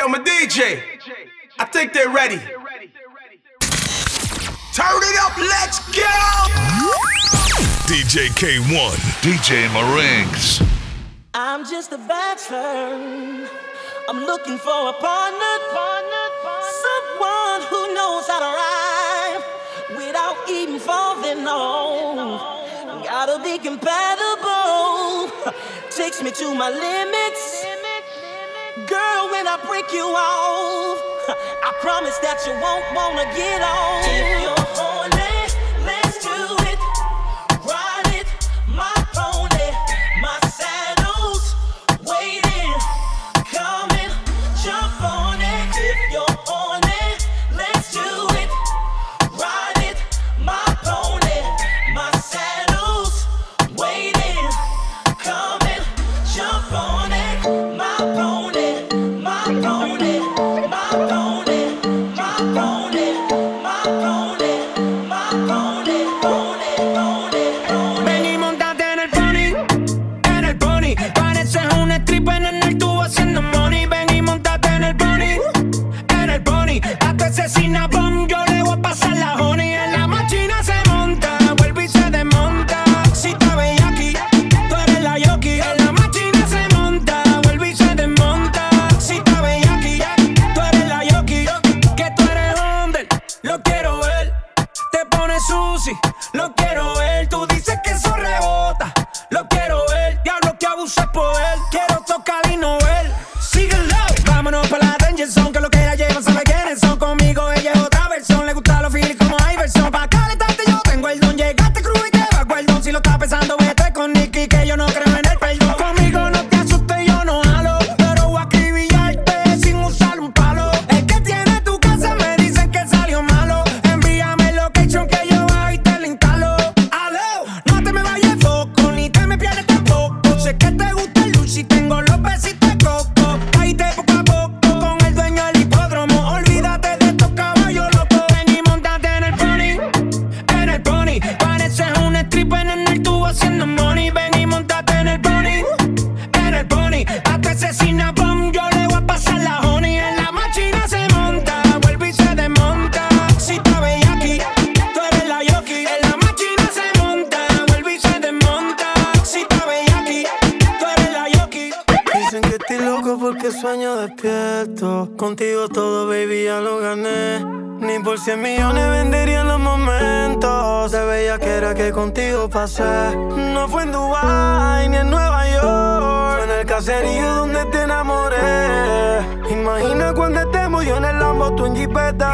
yo, my DJ. I think they're ready. Turn it up, let's go! DJ K1, DJ Marinks. I'm just a bachelor. I'm looking for a partner, partner, partner. someone who knows how to ride without even falling on. Gotta be compatible. Takes me to my limits. Girl, when I break you off, I promise that you won't wanna get on.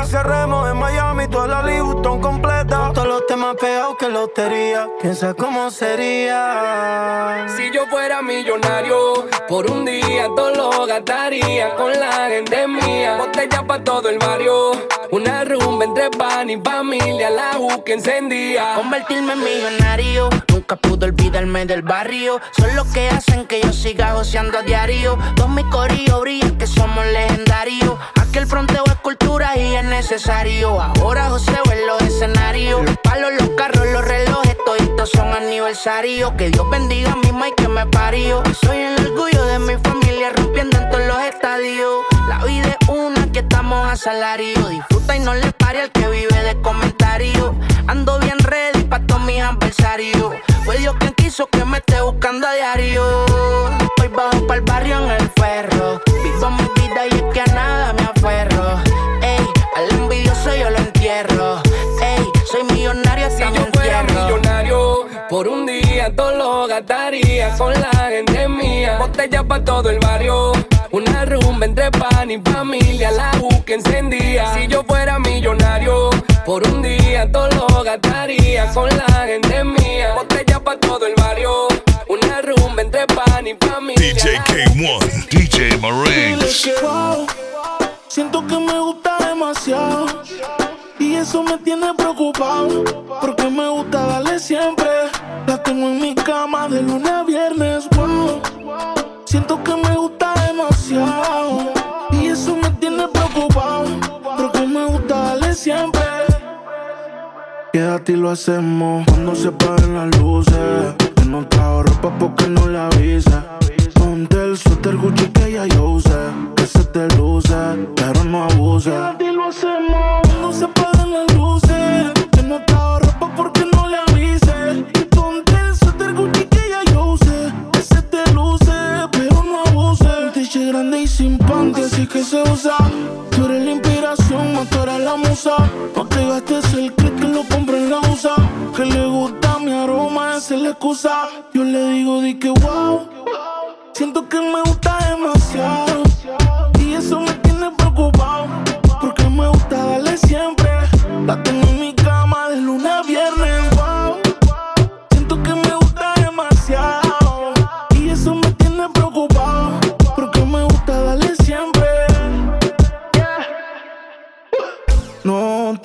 Cerremos en Miami, toda la Louis Vuitton completa. Con todos los temas pegados que lotería. Piensa cómo sería. Si yo fuera millonario, por un día todo lo gastaría con la gente mía. Botella pa' todo el barrio, una rumba entre pan y familia, la U que encendía. Convertirme en millonario, nunca pude olvidarme del barrio. Son los que hacen que yo siga joseando a diario. Dos corillos brillan que somos legendarios. Aquel fronteo es cultura y es necesario. Ahora joseo en los escenarios. Los palos, los carros, los relojes, toditos son aniversarios. Que Dios bendiga a mi y que me parió. Soy el orgullo de mi familia rompiendo en todos los estadios. La vida es una que estamos a salario. Disfruta y no le pare al que vive de comentarios. Ando bien ready pa' todos mis adversarios. Fue Dios quien quiso que me esté buscando a diario. Hoy bajo pa'l barrio en el ferro. Vivo mi vida y es que a nada me aferro. Ey, al envidioso yo lo entierro. Ey, soy millonario Si hasta yo fuera millonario, por un día todo lo gastaría con la gente mía. Botella pa' todo el barrio, una rumba entre pan y familia, la U que encendía. Si yo fuera millonario, por un día todo lo gastaría con la gente mía. Botella pa' todo el barrio, una rumba entre pan y familia. DJ K1, DJ Marinks. Siento que me gusta demasiado. Y eso me tiene preocupado. Porque me gusta darle siempre. La tengo en mi cama de lunes a viernes. Wow, siento que me gusta demasiado. Y eso me tiene preocupado. Porque me gusta darle siempre. Quédate y lo hacemos cuando se apaguen las luces. Yo no trajo ropa porque no la avisa. Ponte el suéter Gucci que ya yo usé. Que se te luce, pero no abuse. Y lo hacemos cuando se apagan las luces. Que no te ropa porque no le avise. Y el suéter Gucci que ya yo usé. Que se te luce, pero no abuse. Un grande y sin panty, así que se usa. Tú eres la inspiración, más tú eres la musa. No te gastes el click que lo compre en la usa. Que le gusta mi aroma, esa es la excusa. Yo le digo, di que wow. Siento que me gusta demasiado. Y eso me tiene preocupado. Porque me gusta darle siempre.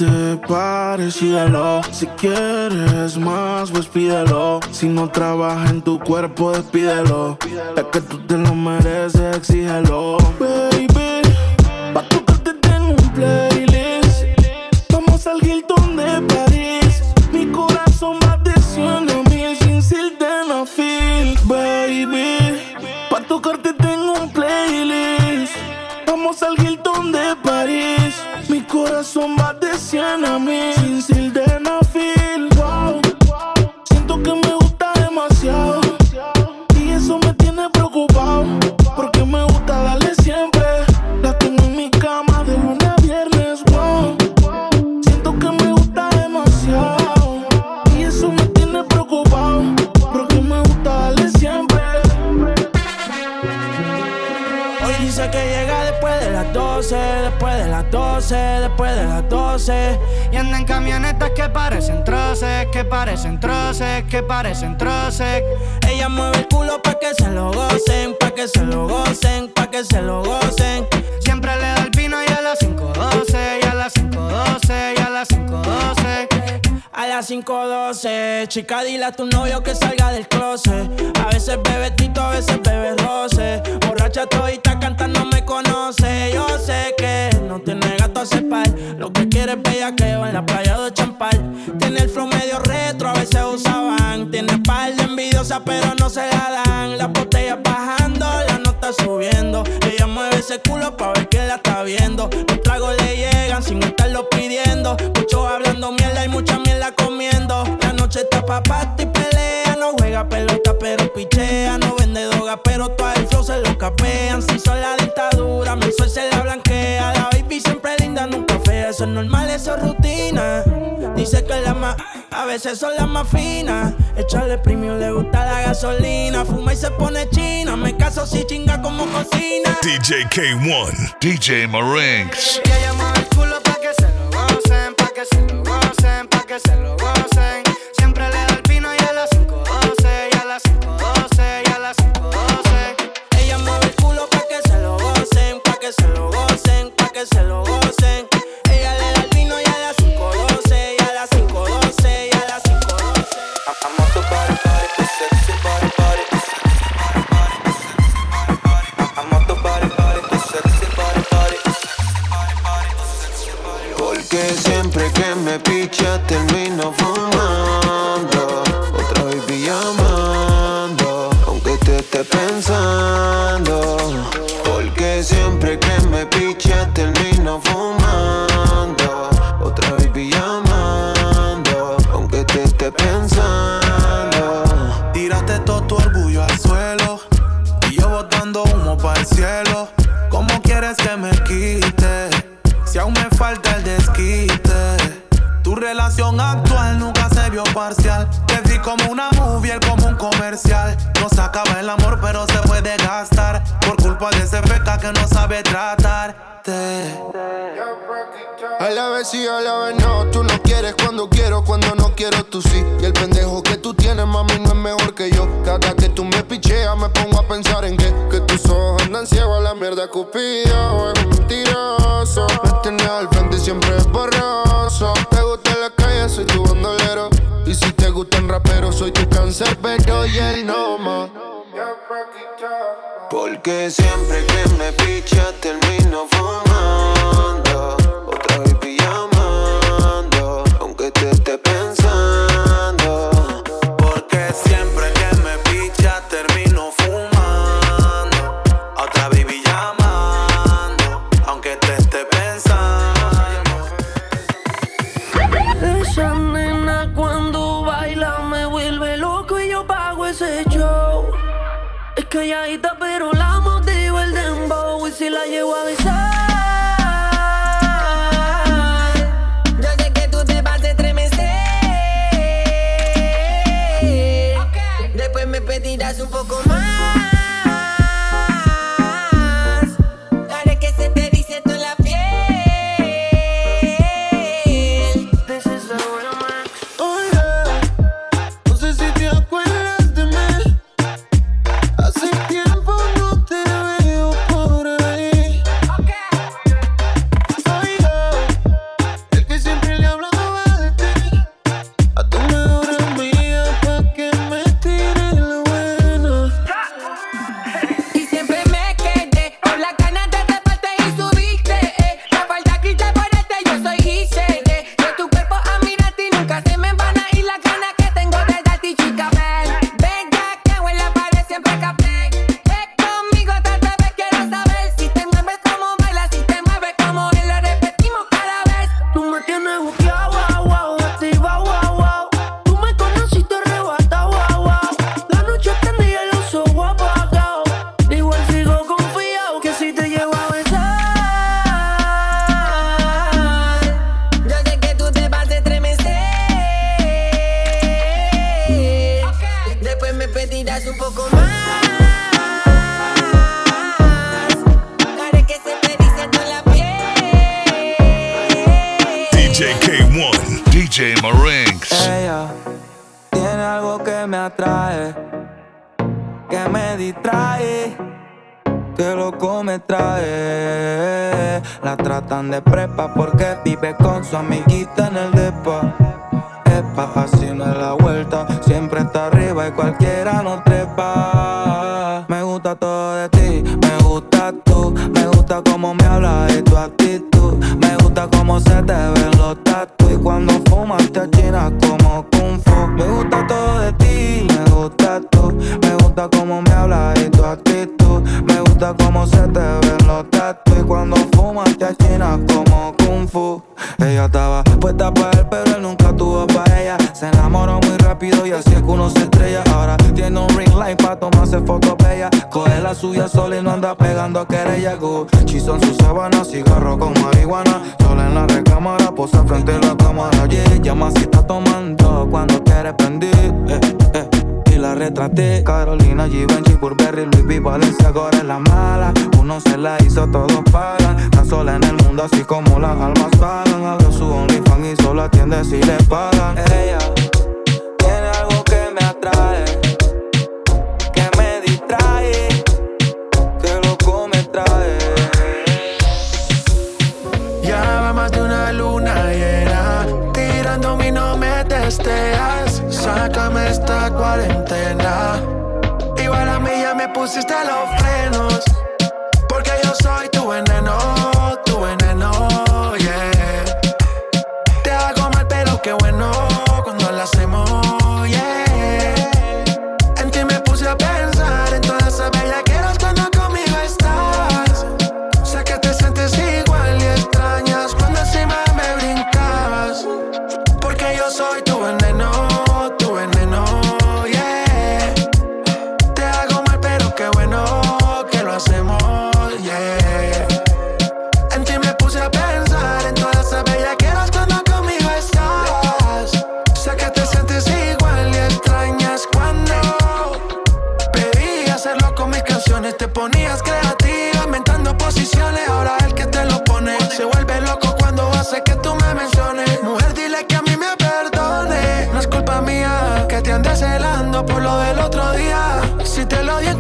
Te pares. Si quieres más, pues pídelo. Si no trabaja en tu cuerpo, despídelo. Es que tú te lo mereces, exígelo. Baby, pa' tocarte tengo un playlist. Vamos al Hilton de París. Mi corazón va de 100 a mil sin sildenafil. Baby, pa' tocarte parecen troces. Ella mueve el culo pa' que se lo gocen, pa' que se lo gocen, pa' que se lo gocen. Siempre le da el pino y a las 5.12, y a las 5.12, y a las 5.12. A las 5.12, chica, dile a tu novio que salga del closet. A veces bebe tito, a veces bebe roce. Borracha todita cantando pero no se la dan. Las botellas bajando, la nota subiendo. Ella mueve ese culo pa' ver que la está viendo. Los tragos le llegan sin estarlo pidiendo. Muchos hablando mierda y mucha mierda comiendo. La noche está pa' y pelea. No juega pelota, pero pichea. No vende droga, pero todo el flow se lo capean. Si son la dictadura, mi sol se la blanquea. La baby siempre linda, nunca fea. Eso es normal, eso es rutina. Dice que la más, veces son las más finas. Echarle premium, le gusta la gasolina. Fuma y se pone china. Me caso si chinga como cocina. DJ K1, DJ Marinks. Y ella mueve el culo pa' que se lo gocen, pa' que se lo gocen, pa' que se lo gocen. Siempre le da el pino y a las 5.12, y a las 5.12, y a las 5.12. Ella mueve el culo pa' que se lo gocen, pa' que se lo gocen, pa' que se lo Ahora pegando querella Gucci son sus sábanas, cigarro con marihuana. Sola en la recámara, posa frente a la cámara. Yeah, llama si está tomando cuando quiere prender. Eh, eh. Y la retraté. Carolina, Givenchy, Burberry, Louis V, Valencia Ahora es la mala, uno se la hizo, todos pagan. Está sola en el mundo así como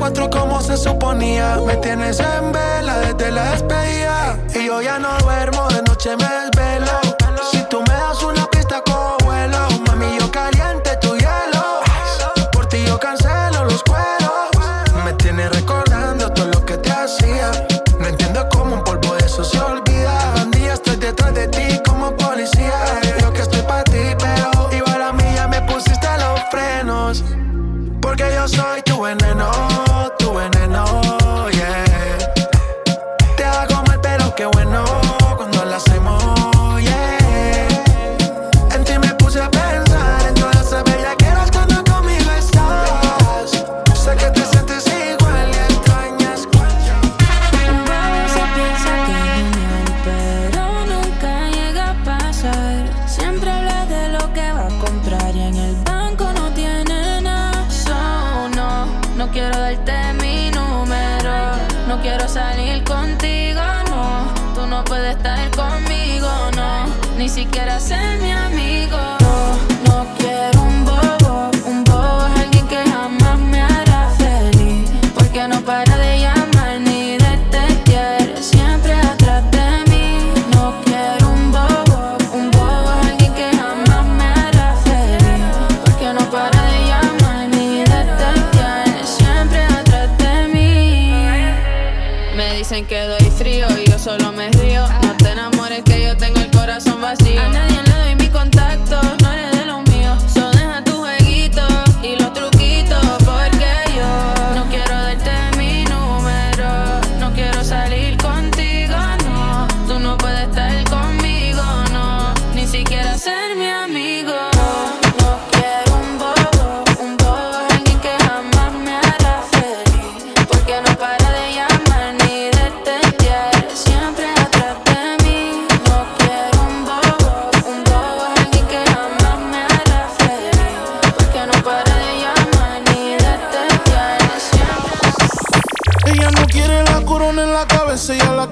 cuatro como se suponía. Me tienes en vela desde la despedida. Y yo ya no duermo, de noche me desvela.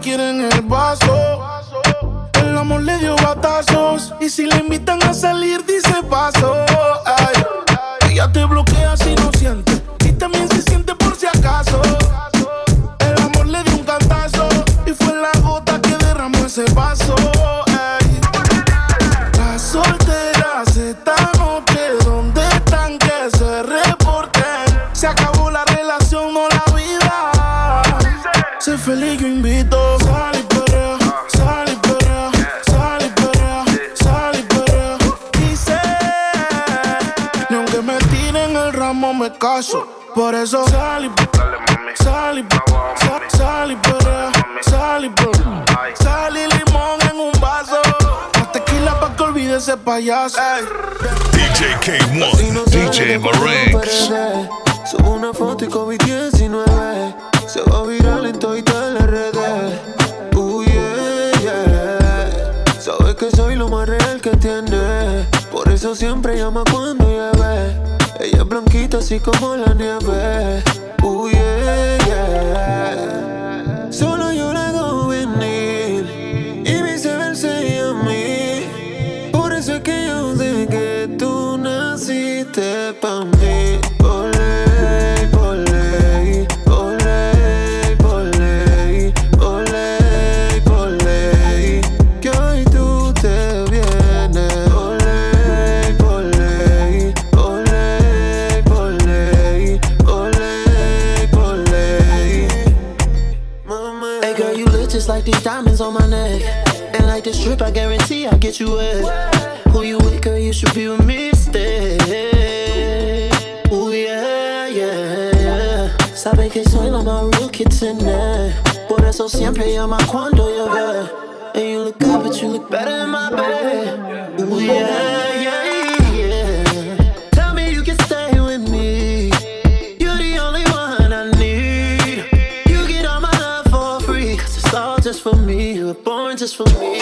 quiere en el vaso. El amor le dio batazos. Y si le invitan a salir, dice paso. DJ K1, DJ Marenx. Subo una foto y COVID-19 se va viral en toda la red. Uy, yeah, yeah. Sabes que soy lo más real que tiene. Por eso siempre llama cuando llueve. Ella es blanquita así como la nieve. I guarantee I'll get you wet. Who you with, girl? You should be with me instead. Ooh, yeah, yeah, yeah. Sabe que soy la más real que tener. Por eso siempre llama cuando llueve. And you look good, but you look better in my bed. Ooh, yeah, yeah. just for me. You were born just for me.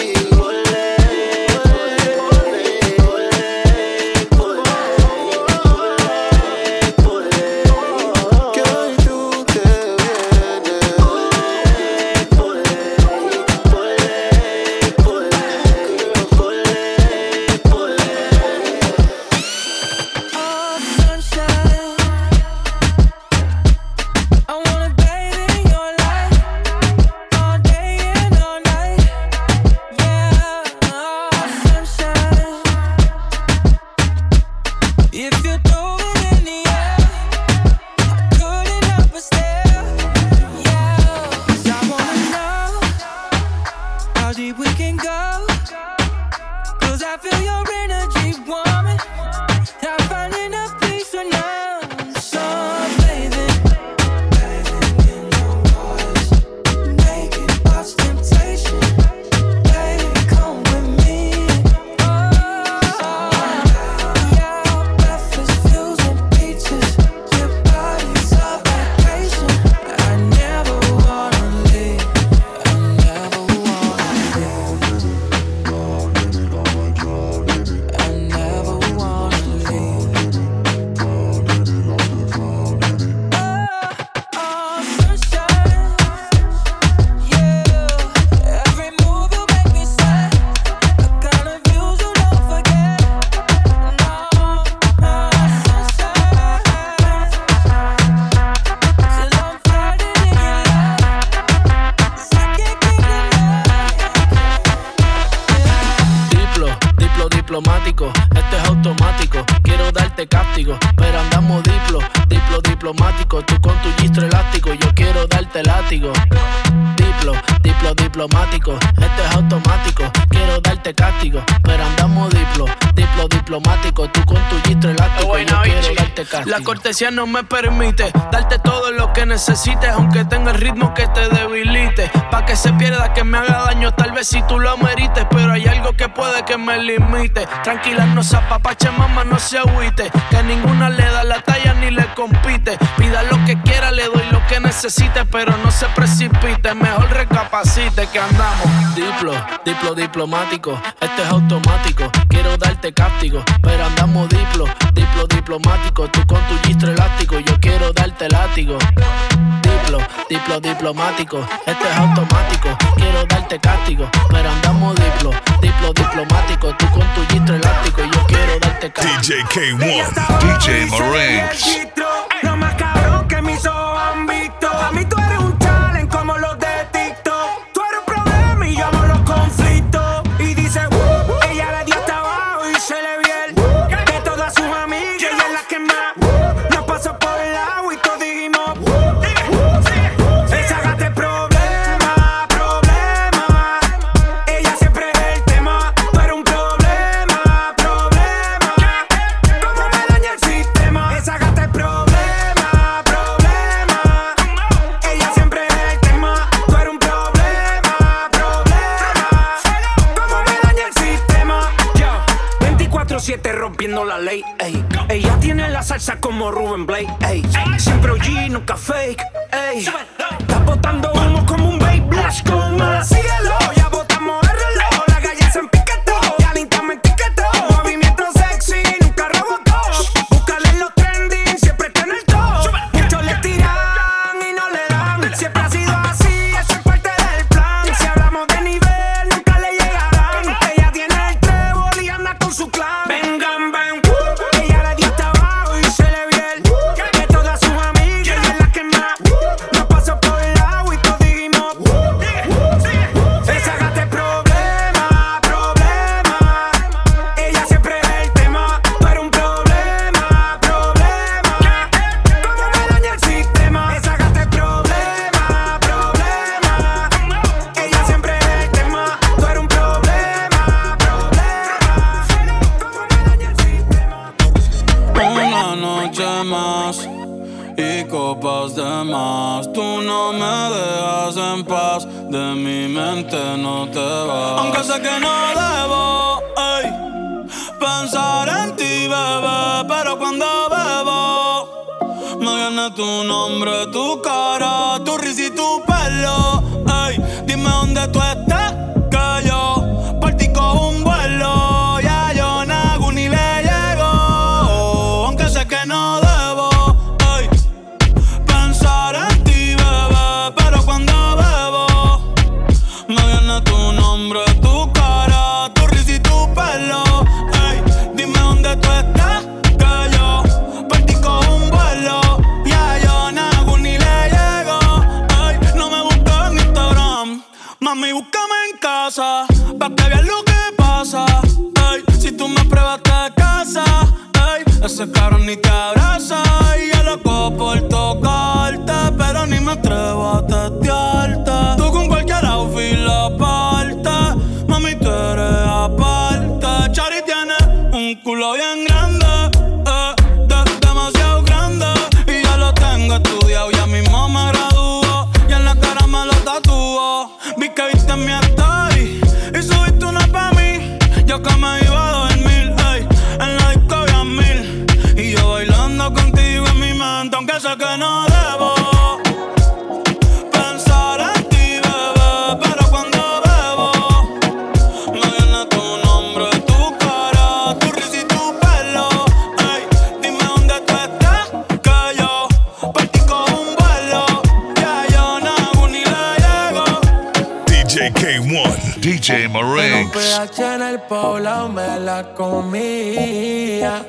diplomático, tú con tu gistro elástico, yo quiero darte látigo. Diplo, diplo diplomático, esto es automático, quiero darte castigo, pero andamos diplo, diplo diplomático, tú con la cortesía no me permite darte todo lo que necesites, aunque tenga el ritmo que te debilite. Pa' que se pierda, que me haga daño, tal vez si tú lo merites, pero hay algo que puede que me limite. Tranquila, no se apapache, mamá, no se agüite. Que ninguna le da la talla ni le compite. Pida lo que quiera, le doy lo que necesite, pero no se precipite. Mejor recapacite que andamos. Diplo, diplo diplomático, esto es automático. Quiero darte castigo, pero andamos diplo, diplo diplomático Tú con tu gistro elástico, yo quiero darte látigo. Diplo, diplo diplomático, este es automático. Quiero darte castigo, pero andamos diplo, diplo diplomático. Tú con tu gistro elástico, yo quiero darte castigo. DJ K1, DJ Morangs. Ey. Ella tiene la salsa como Ruben Blake. Ey. Siempre OG, nunca fake. Ey. Está botando humo como un vape. Blash con más. comía.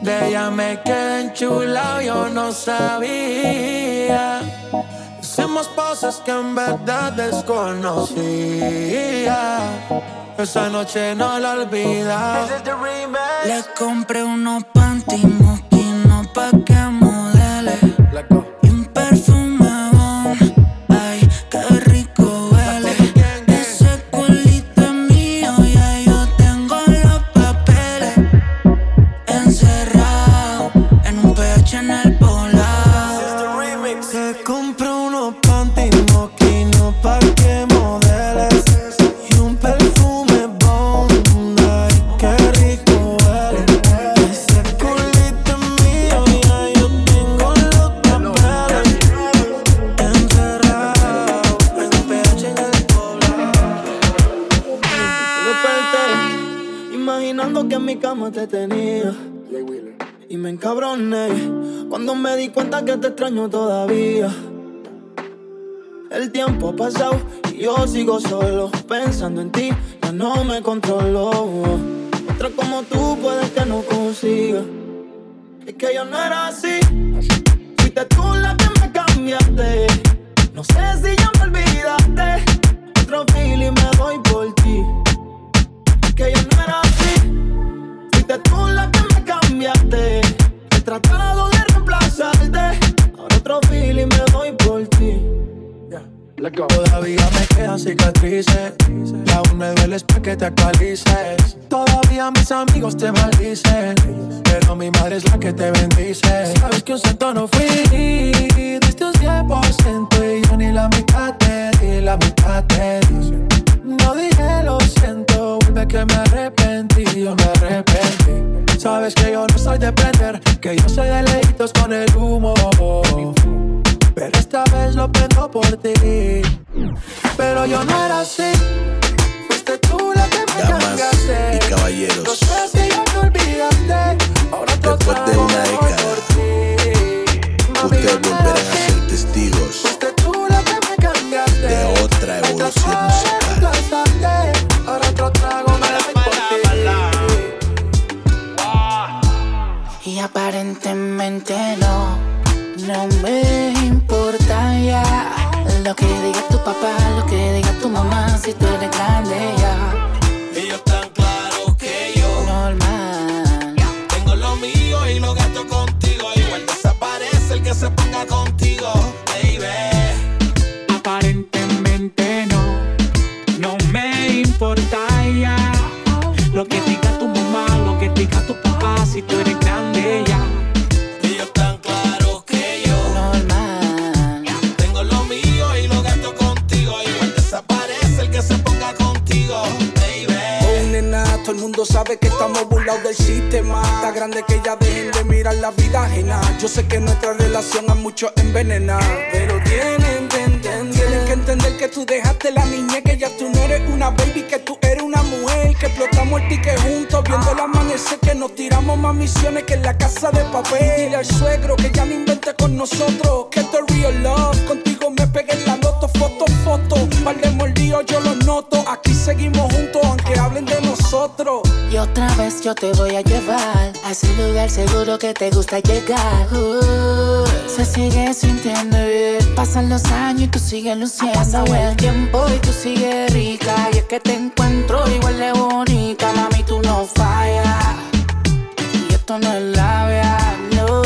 De ella me quedé enchulado, yo no sabía. Hicimos cosas que en verdad desconocía. Esa noche no la olvidaba. Le compré unos panty moquinos pa' que que te extraño todavía. El tiempo ha pasado y yo sigo solo pensando en ti, ya no me controlo. Otra como tú puede que no consiga. Es que yo no era así. Fuiste tú la que me cambiaste. No sé si ya me olvidaste. Otro feeling me doy por ti. Es que yo no era así. Fuiste tú la que me cambiaste. He tratado Todavía me quedan cicatrices. Y aún me duele pa' que te actualices Todavía mis amigos te maldicen Pero mi madre es la que te bendice. Sabes que un santo no fui Diste un 100% y yo ni la mitad te di La mitad te di. No dije lo siento Vuelve que me arrepentí, yo me arrepentí Sabes que yo no soy de prender Que yo soy de lejitos con el humo pero esta vez lo prendo por ti. Pero yo no era así. Fuiste tú la que me cambiaste. y caballeros. No sé si ya me olvidaste. Ahora otro Después de trago una década, por ti. Mami, Ustedes volverán a ser testigos Fuiste tú la que me cambiaste. de otra evolución musical. Ahora otro trago me doy por ti. Y aparentemente Si tú eres grande todo el mundo sabe que estamos burlados del sistema. Está grande que ya dejen de mirar la vida ajena. Yo sé que nuestra relación a muchos envenena. Pero tienen que entender, tienen que entender que tú dejaste la niñez, que ya tú no eres una baby, que tú eres una mujer. Que explotamos el ticket juntos, viendo el amanecer, que nos tiramos más misiones que en la casa de papel. Dile al suegro que ya no invente con nosotros, que esto es real love. Contigo me pegué en la loto, foto, foto. Par de mordidos yo los noto. Aquí seguimos juntos, aunque hablen de nosotros. Y otra vez yo te voy a llevar a ese lugar seguro que te gusta llegar. Uh, se sigue sintiendo bien. Pasan los años y tú sigues luciendo. Ha pasado el tiempo y tú sigues rica. Y es que te encuentro igual de bonita. Mami, tú no fallas. Y esto no es labia, no.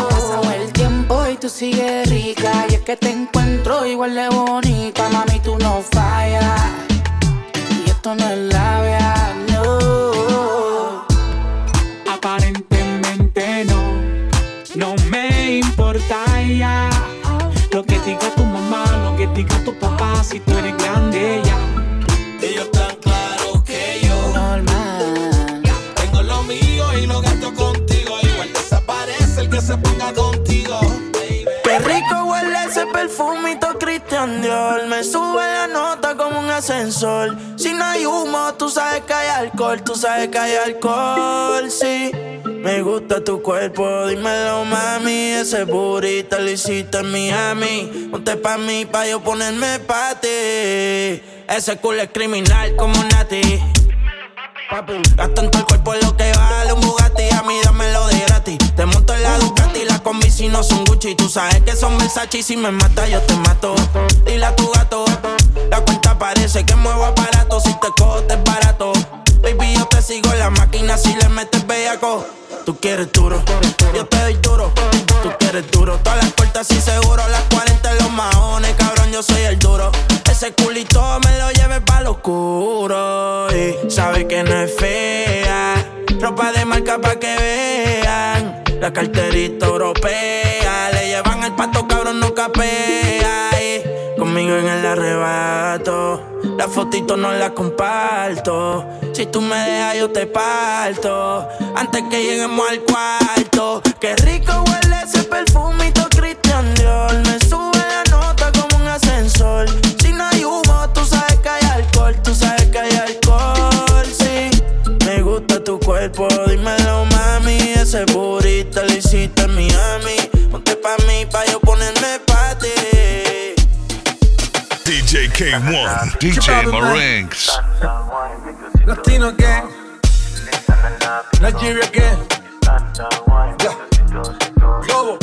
Ha pasado el tiempo y tú sigues rica. Y es que te encuentro igual de bonita. Mami, tú no fallas. Y esto no es labia, diga tu mamá, lo que diga tu papá Si tú eres grande ya Ellos tan claros que yo Normal tengo lo mío y lo gasto contigo. Igual desaparece el que se ponga contigo, baby. Qué rico huele ese perfumito ascensor. Si no hay humo, tú sabes que hay alcohol Tú sabes que hay alcohol, sí. Me gusta tu cuerpo, dímelo mami. Ese burrito lo hiciste en Miami. Ponte pa' mí, pa' yo ponerme pa' ti. Ese culo es criminal como Nati. Gasto en todo el cuerpo lo que vale un Bugatti. A mí dámelo de gratis. Te monto en la Ducati Las combi si no son Gucci. Tú sabes que son Versace y Si me mata yo te mato. Dile a tu gato La cuenta parece que muevo aparato. Si te cojo, te es barato. Baby, yo te sigo la máquina si le metes bellaco. Tú quieres duro, yo te doy duro. Tú quieres duro, todas las puertas y seguro. Las 40 en los maones, cabrón, yo soy el duro. Ese culito me lo lleve pa' lo oscuro. Y sabe que no es fea. Ropa de marca pa' que vean. La carterita europea. Le llevan el pato, cabrón, no capea. En el arrebato. La fotito no la comparto. Si tú me dejas, yo te parto. Antes que lleguemos al cuarto. Qué rico huele ese perfumito K1, DJ Marinks. Latino gang. Nigeria gang. Yeah. Globo.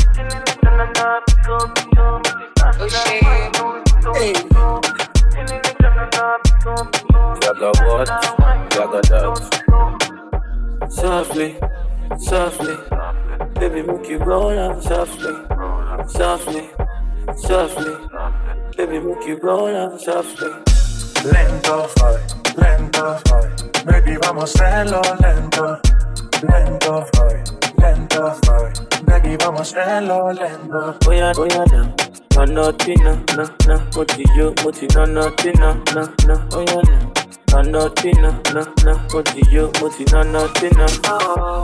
Hey. Yaga what? Yaga that. Softly, softly, baby, make you roll out softly, softly, softly, baby, make you roll out softly. Lento, suave, lento, suave. Baby, vamos a hacerlo lento. Lento, suave, lento, suave. Baby, vamos a hacerlo lento. Voy a, voy a, na, na, na, ti, na, na, na, moti, yo, moti, na, na, ti, na, na, na, voy a, na. na nothing, no, no, no. Mo ti yo, mo ti na nothing, no.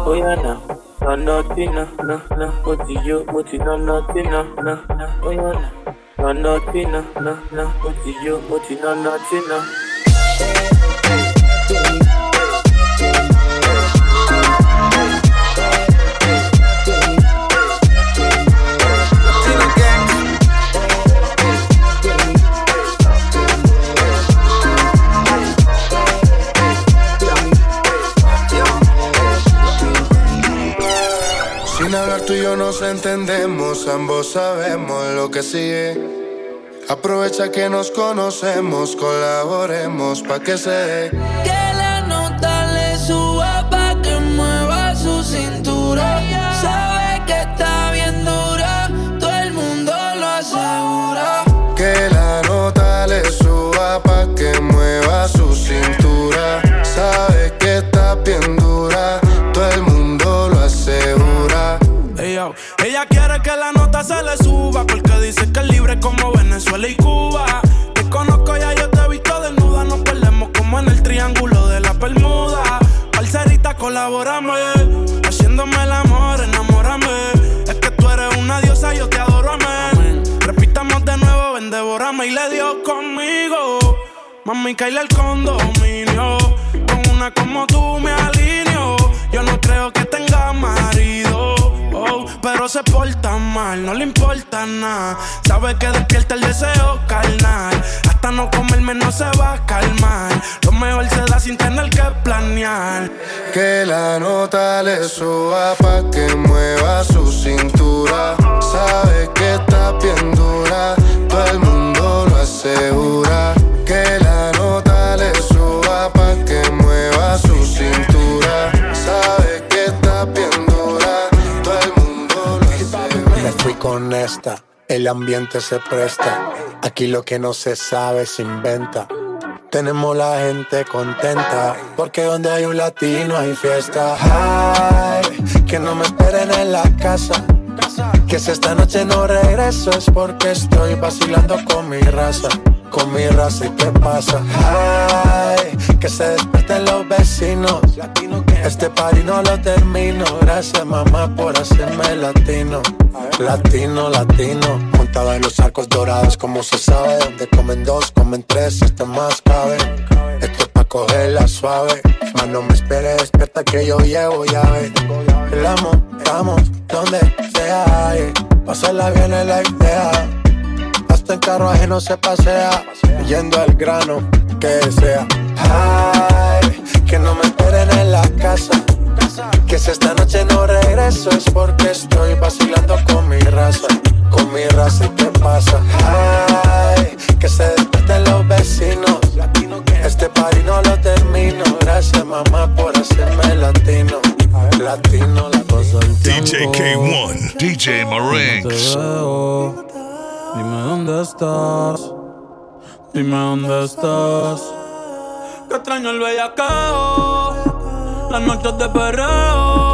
Oh yeah, na, na nothing, no, no, no. Mo ti yo, mo ti na nothing, no, no. Oh yeah, na, na nothing, no, no, no. Mo ti yo, mo ti na nothing, no. Nos entendemos, ambos sabemos lo que sigue. Aprovecha que nos conocemos, colaboremos pa' que se dé. Que la nota le suba pa' que mueva su cintura. Sabe que está bien dura, todo el mundo lo asegura. Que la nota le suba pa' que mueva su cintura. Sabe que está bien dura, se le suba porque dice que es libre como Venezuela y Cuba. Te conozco ya yo te he visto desnuda, nos perdemos como en el triángulo de la Bermuda. Parcerita, colaborame, haciéndome el amor, enamórame. Es que tú eres una diosa, yo te adoro, amén. Repitamos de nuevo, ven, devórame y le dio conmigo. Mami, caíle el condominio. Con una como tú me alineo. Se porta mal, no le importa nada. Sabe que despierta el deseo carnal. Hasta no comerme no se va a calmar. Lo mejor se da sin tener que planear. Que la nota le suba pa' que mueva su cintura. Sabe que está bien dura, todo el mundo lo asegura. Con esta, el ambiente se presta. Aquí lo que no se sabe se inventa. Tenemos la gente contenta, porque donde hay un latino hay fiesta. Ay, que no me esperen en la casa. Que si esta noche no regreso es porque estoy vacilando con mi raza. Con mi raza y qué pasa. Ay, que se despierten los vecinos. Este party no lo termino. Gracias mamá por hacerme latino. Latino, latino. Montado en los arcos dorados como se sabe. Donde comen dos, comen tres, este más cabe. Esto es pa' cogerla suave. Más no me espere, despierta que yo llevo llave. El amo, estamos donde sea. Pasarla bien es la idea. En carro ajeno se pasea. Yendo al grano, que sea. Ay, que no me esperen en la casa. Que si esta noche no regreso es porque estoy vacilando con mi raza. Con mi raza, ¿y qué pasa? Ay, que se despierten los besos party no lo termino. Gracias mamá por hacerme latino. Latino, la cosa DJ tiempo. K1, DJ Marinx. Dime dónde estás. Dime dónde estás. Que extraño el bellacao. Las noches de perreo.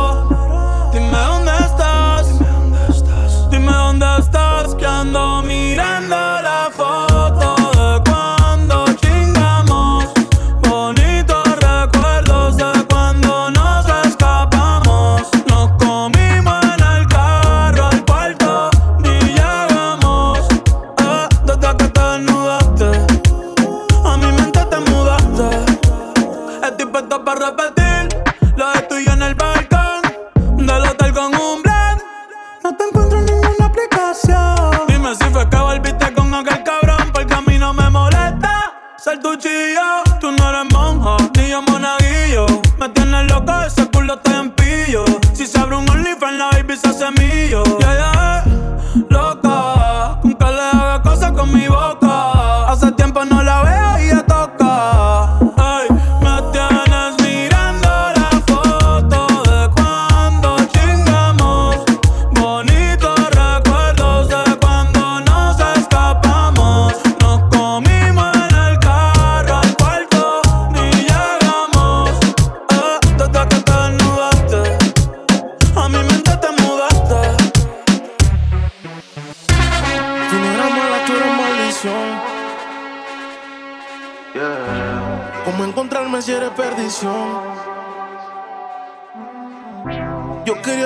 Molesta ser tu chillo. Tú no eres monja, ni yo monaguillo. Me tienes loco, ese culo estoy en pillo. Si se abre un OnlyFans, la baby se hace mío.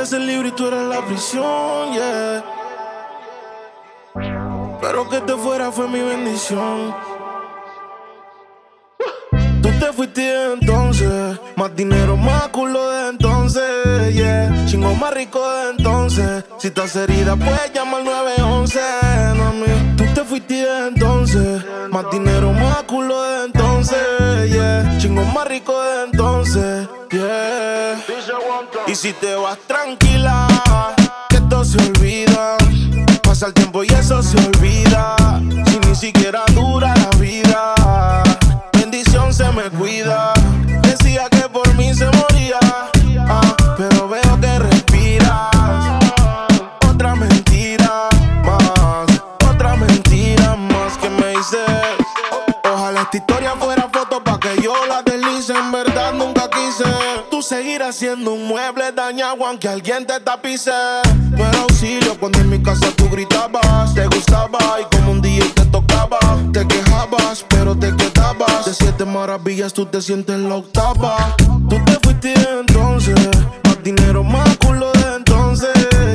Yo quería ser libre y tú eras la prisión, yeah. Pero que te fuera fue mi bendición. Tú te fuiste entonces, más dinero, más culo de entonces, yeah. Chingo más rico de entonces. Si estás herida, puedes llamar al 911, mami. Tú te fuiste entonces, más dinero, más culo de entonces, yeah. Chingo más rico de entonces, Y si te vas tranquila, que esto se olvida. Pasa el tiempo y eso se olvida. Si ni siquiera dura la vida bendición se me cuida. Decía que por mí se moría, ah, pero veo que respiras. Otra mentira más, otra mentira más que me dices. Ojalá esta historia fuera foto pa' que yo la deslice. En. Tú seguirás siendo un mueble dañado aunque alguien te tapice. No era auxilio cuando en mi casa tú gritabas. Te gustaba y como un día te tocaba. Te quejabas, pero te quedabas. De siete maravillas tú te sientes la octava. Tú te fuiste entonces. Más dinero, más culo de entonces.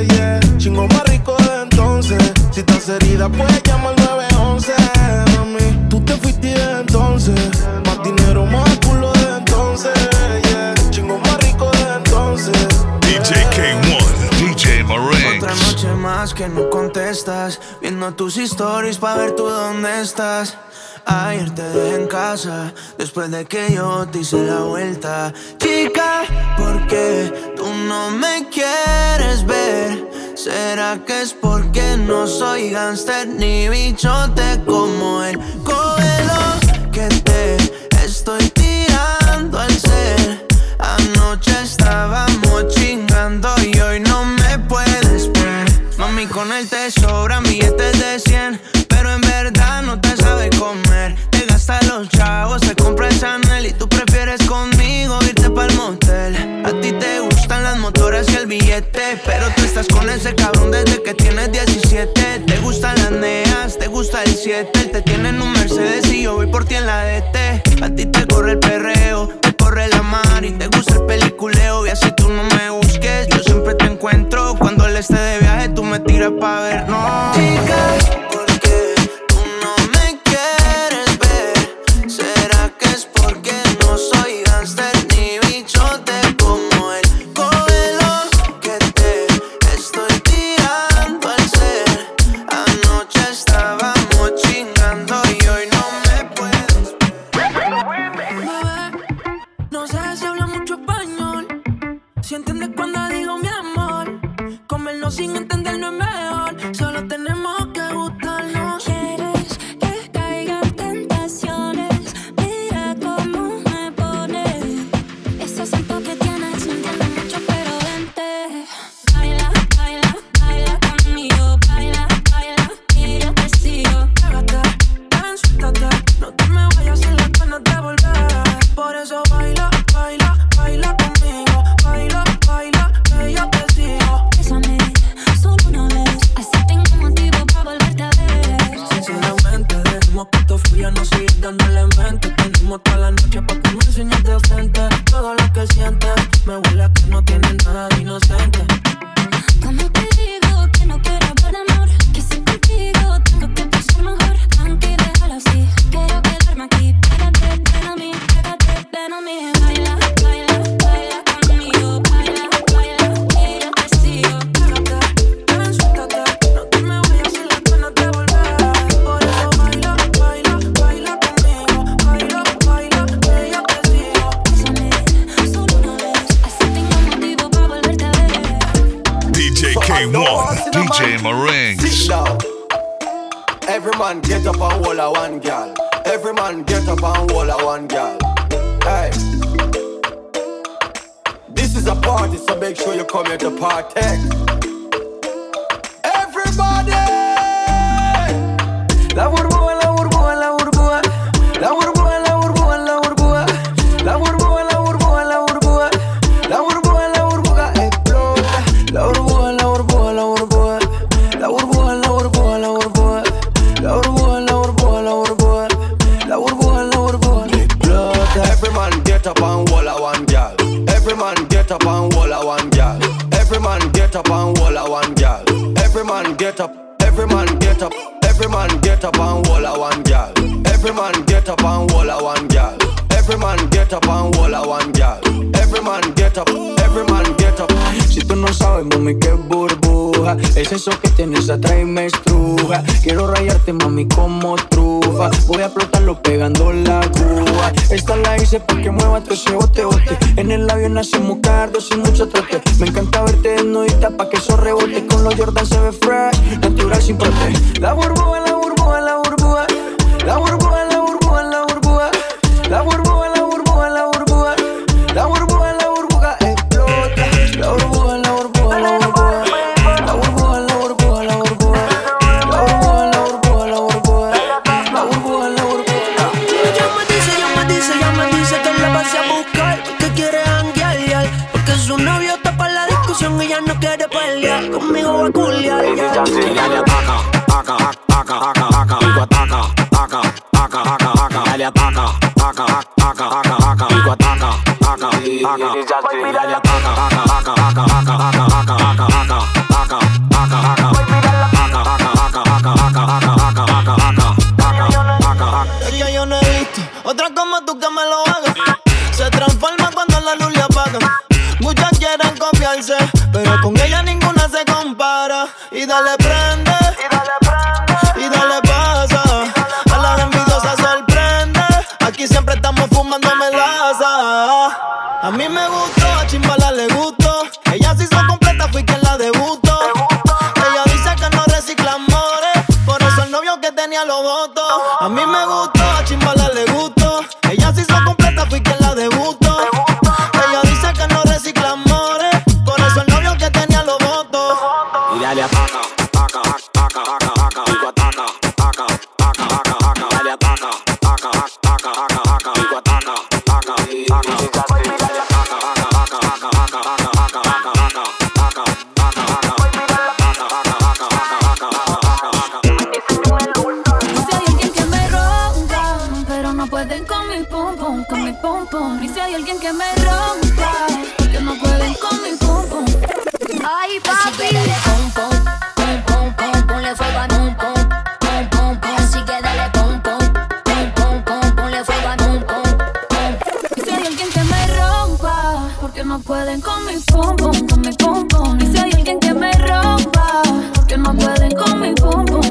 Yeah. Chingo más rico de entonces. Si estás herida, puedes llamar al 911. Mami, tú te fuiste entonces. Que no contestas. Viendo tus stories pa' ver tú dónde estás. Ayer te dejé en casa después de que yo te hice la vuelta. Chica, ¿por qué tú no me quieres ver? ¿Será que es porque no soy gangster ni bichote como el Cógelo que te estoy tirando al ser? Anoche estábamos chingando con él te sobran billetes de 100, pero en verdad no te sabe comer. Te gasta los chavos, te compra el Chanel y tú prefieres conmigo irte pa'l motel. A ti te gustan las motoras y el billete, pero tú estás con ese cabrón desde que tienes 17. Te gustan las neas, te gusta el 7. Él te tiene en un Mercedes y yo voy por ti en la DT. A ti te corre el perreo, te corre la mar y te gusta el peliculeo. Y así tú no me busques, yo siempre te encuentro. Cuando él esté de viaje, me tiras pa' ver, no. Chicas, moquito frío, no sigues dándole mente. Toda la noche pa' que me de frente. Todo lo que sientes, me huele a que no nada de inocente. ¿Cómo te digo que no quiero hablar amor? Que si contigo tengo que pasar mejor. Tranqui, déjalo así. Quiero quedarme aquí. Pégate, ven a mí. one, DJ Marings. Every man get up and walla a one girl. Every man get up and walla a one girl. Hey. This is a party, so make sure you come here to partake. up and walla one gal. Every man get up and walla one girl. Every man get up and walla one girl. Every man get up, every man get up. Si tú no sabes, mami, qué burbuja. Es eso que tienes atrás y me estruja. Quiero rayarte, mami, como tú. Voy a explotarlo pegando la aguja. Esta la hice para que mueva todo ese bote bote. En el avión hacemos cardo sin mucho trote. Me encanta verte desnudita pa' que eso rebote. Con los Jordan se ve fresh, natural sin prote. La burbuja, la burbuja, la burbuja. La burbuja. con mi pum pum, con mi pum pum. Y si hay alguien que me rompa, porque no pueden con mi pum pum.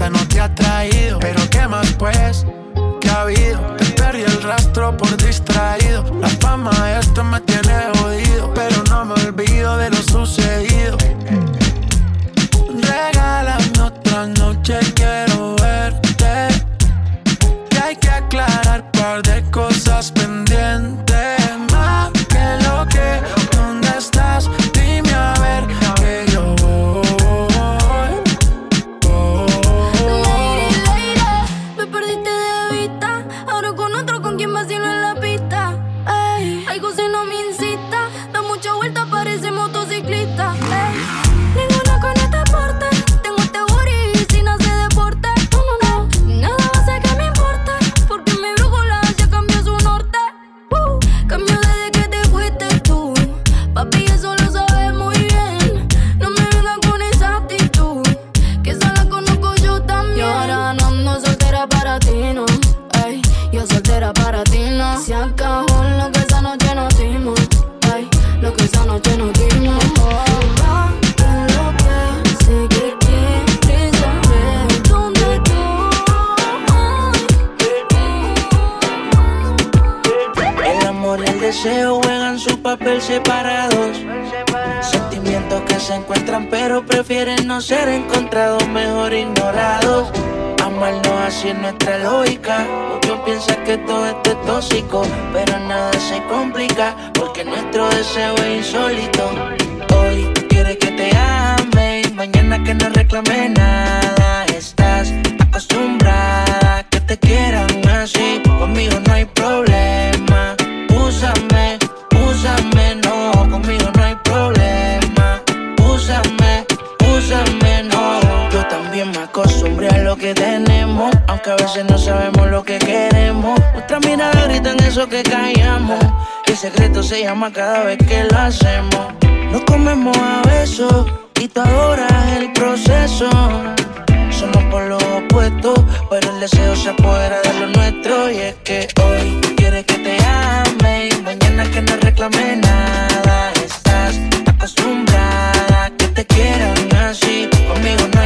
esta noche deseo juegan su papel separados. Sentimientos que se encuentran pero prefieren no ser encontrados, mejor ignorados. Amarnos así es nuestra lógica. Muchos piensan que todo esto es tóxico, pero nada se complica porque nuestro deseo es insólito. Hoy quieres que te ame y mañana que no reclame nada. Estás acostumbrada a que te quieran así, conmigo no hay problema Úsame, úsame, no, conmigo no hay problema. Úsame, úsame, no. Yo también me acostumbré a lo que tenemos, aunque a veces no sabemos lo que queremos. Nuestra mirada ahorita en eso que callamos. El secreto se llama cada vez que lo hacemos. Nos comemos a besos y tú adoras el proceso por lo opuesto, pero el deseo se apodera de lo nuestro y es que hoy quieres que te ame y mañana que no reclame nada. Estás acostumbrada a que te quieran así, conmigo no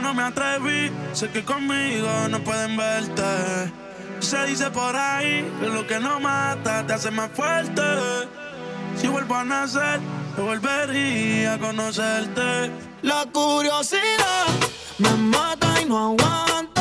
no me atreví. Sé que conmigo no pueden verte. Se dice por ahí que lo que no mata te hace más fuerte. Si vuelvo a nacer, yo volvería a conocerte. La curiosidad me mata y no aguanta.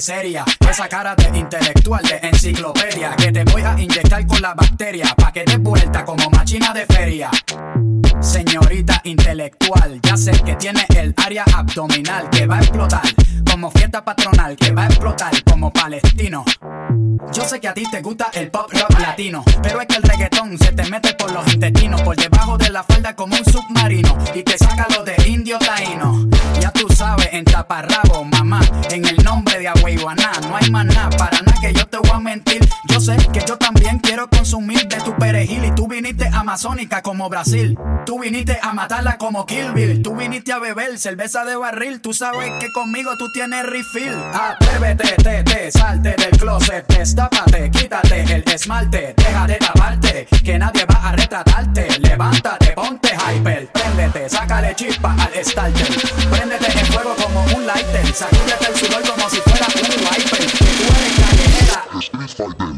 seria, esa cara de intelectual de enciclopedia que te voy a inyectar con la bacteria pa' que des vuelta como máquina de feria. Señorita intelectual, ya sé que tiene el área abdominal que va a explotar, como fiesta patronal que va a explotar como palestino. Yo sé que a ti te gusta el pop rock latino, pero es que el reggaetón se te mete por los intestinos, por debajo de la falda como un submarino y te saca lo de indio taíno. Ya tú sabes, en taparrabo, mamá, en el nombre güey. No hay maná, para nada que yo te voy a mentir. Yo sé que yo te quiero consumir de tu perejil. Y tú viniste amazónica como Brasil. Tú viniste a matarla como Kill Bill. Tú viniste a beber cerveza de barril. Tú sabes que conmigo tú tienes refill. Atrévete, te, te, salte del closet. Destápate, quítate el esmalte. Deja de taparte, que nadie va a retratarte. Levántate, ponte hyper. Préndete, sácale chispa al starter. Préndete el fuego como un lighter. Sacúdete el sudor como si fuera un wiper. Que tú eres callejera.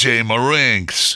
DJ K1, DJ Marinks.